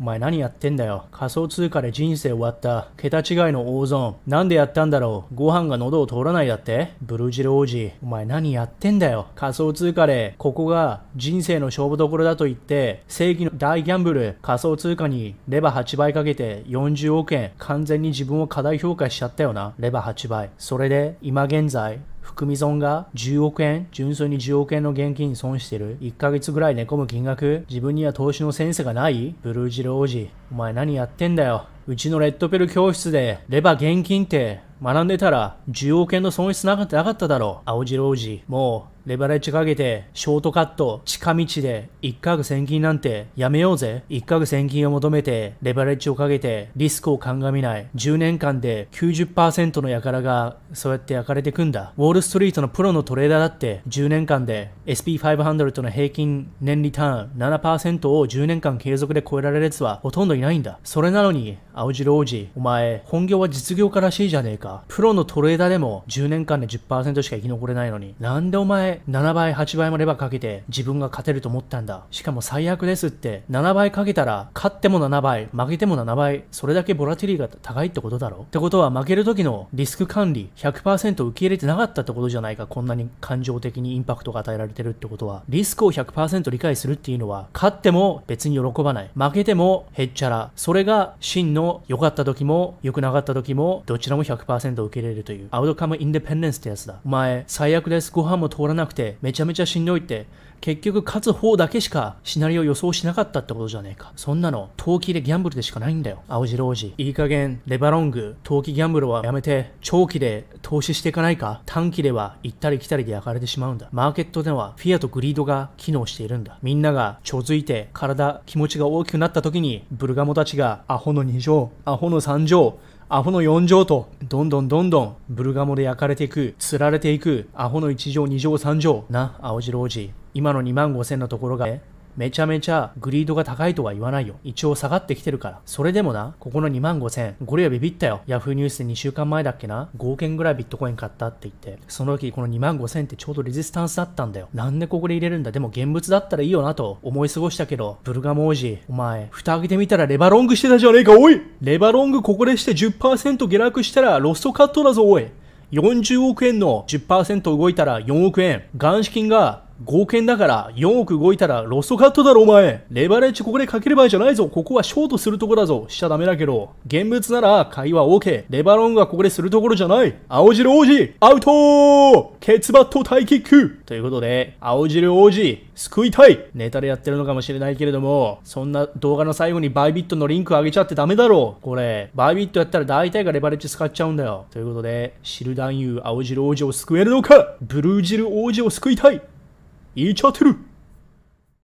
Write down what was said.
お前何やってんだよ。仮想通貨で人生終わった。桁違いの大損。なんでやったんだろう。ご飯が喉を通らないだってブルージル王子。お前何やってんだよ。仮想通貨で、ここが人生の勝負どころだと言って、正義の大ギャンブル、仮想通貨にレバー8倍かけて40億円、完全に自分を過大評価しちゃったよな。レバー8倍。それで、今現在、含み損が10億円、純粋に10億円の現金損してる。1ヶ月ぐらい寝込む金額、自分には投資のセンスがないブルージル王子。お前何やってんだよ。うちのレッドペル教室で、レバ現金って学んでたら10億円の損失なかっただろう。青白王子。もう、レバレッジかけて、ショートカット、近道で、一攫千金なんてやめようぜ。一攫千金を求めて、レバレッジをかけて、リスクを鑑みない。10年間で90%の輩が、そうやって焼かれてくんだ。ウォールストリートのプロのトレーダーだって、10年間で SP500 の平均年リターン7%を10年間継続で超えられるやつはほとんどいないんだ。それなのに、青白王子、お前、本業は実業家らしいじゃねえか。プロのトレーダーでも10年間で10%しか生き残れないのに、なんでお前、7倍、8倍もレバーかけて自分が勝てると思ったんだ？しかも最悪ですって、7倍かけたら、勝っても7倍、負けても7倍、それだけボラティリが高いってことだろ？ってことは負ける時のリスク管理100%受け入れてなかったってことじゃないか？こんなに感情的にインパクトが与えられてるってことは。リスクを100%理解するっていうのは、勝っても別に喜ばない。負けてもへっちゃら。それが真の良かった時も良くなかった時も、どちらも100%受け入れるという。アウトカムインデペンデンスってやつだ。お前、最悪です。ご飯も通らなくて、めちゃめちゃしんどいって、結局勝つ方だけしかシナリオ予想しなかったってことじゃねえか。そんなの、投機でギャンブルでしかないんだよ。青白王子。いい加減、レバロング、投機ギャンブルはやめて、長期で投資していかないか短期では行ったり来たりで焼かれてしまうんだ。マーケットではフィアとグリードが機能しているんだ。みんながちょづいて体、気持ちが大きくなった時に、ブルガモたちがアホの2乗、アホの3乗、アホの4乗と、どんどんどんどん、ブルガモで焼かれていく、釣られていく、アホの1畳、2畳、3畳、な、青白王子。今の2万5千のところが、めちゃめちゃグリードが高いとは言わないよ。一応下がってきてるから。それでもな、ここの2万5千、これはビビったよ。ヤフーニュースで2週間前だっけな、5件ぐらいビットコイン買ったって言って、その時この2万5000ってちょうどレジスタンスだったんだよ。なんでここで入れるんだ？でも現物だったらいいよなと思い過ごしたけど、ブルガモ王子、お前、蓋開けてみたらレバロングしてたじゃねえか、おいレバロングここでして10%下落したらロストカットだぞ、おい40億円の10%動いたら4億円。元資金が合憲だから4億動いたらロストカットだろお前。レバレッジここでかける場合じゃないぞ。ここはショートするとこだぞ。しちゃダメだけど。現物なら会話 OK レバロングはここでするところじゃない。青汁王子アウトケツバットタイキック!ということで青汁王子救いたい。ネタでやってるのかもしれないけれどもそんな動画の最後にバイビットのリンク上げちゃってダメだろこれバイビットやったら大体がレバレッジ使っちゃうんだよ。ということでシル男優青汁王子を救えるのか？ブルージル王子を救いたい。言っちゃってる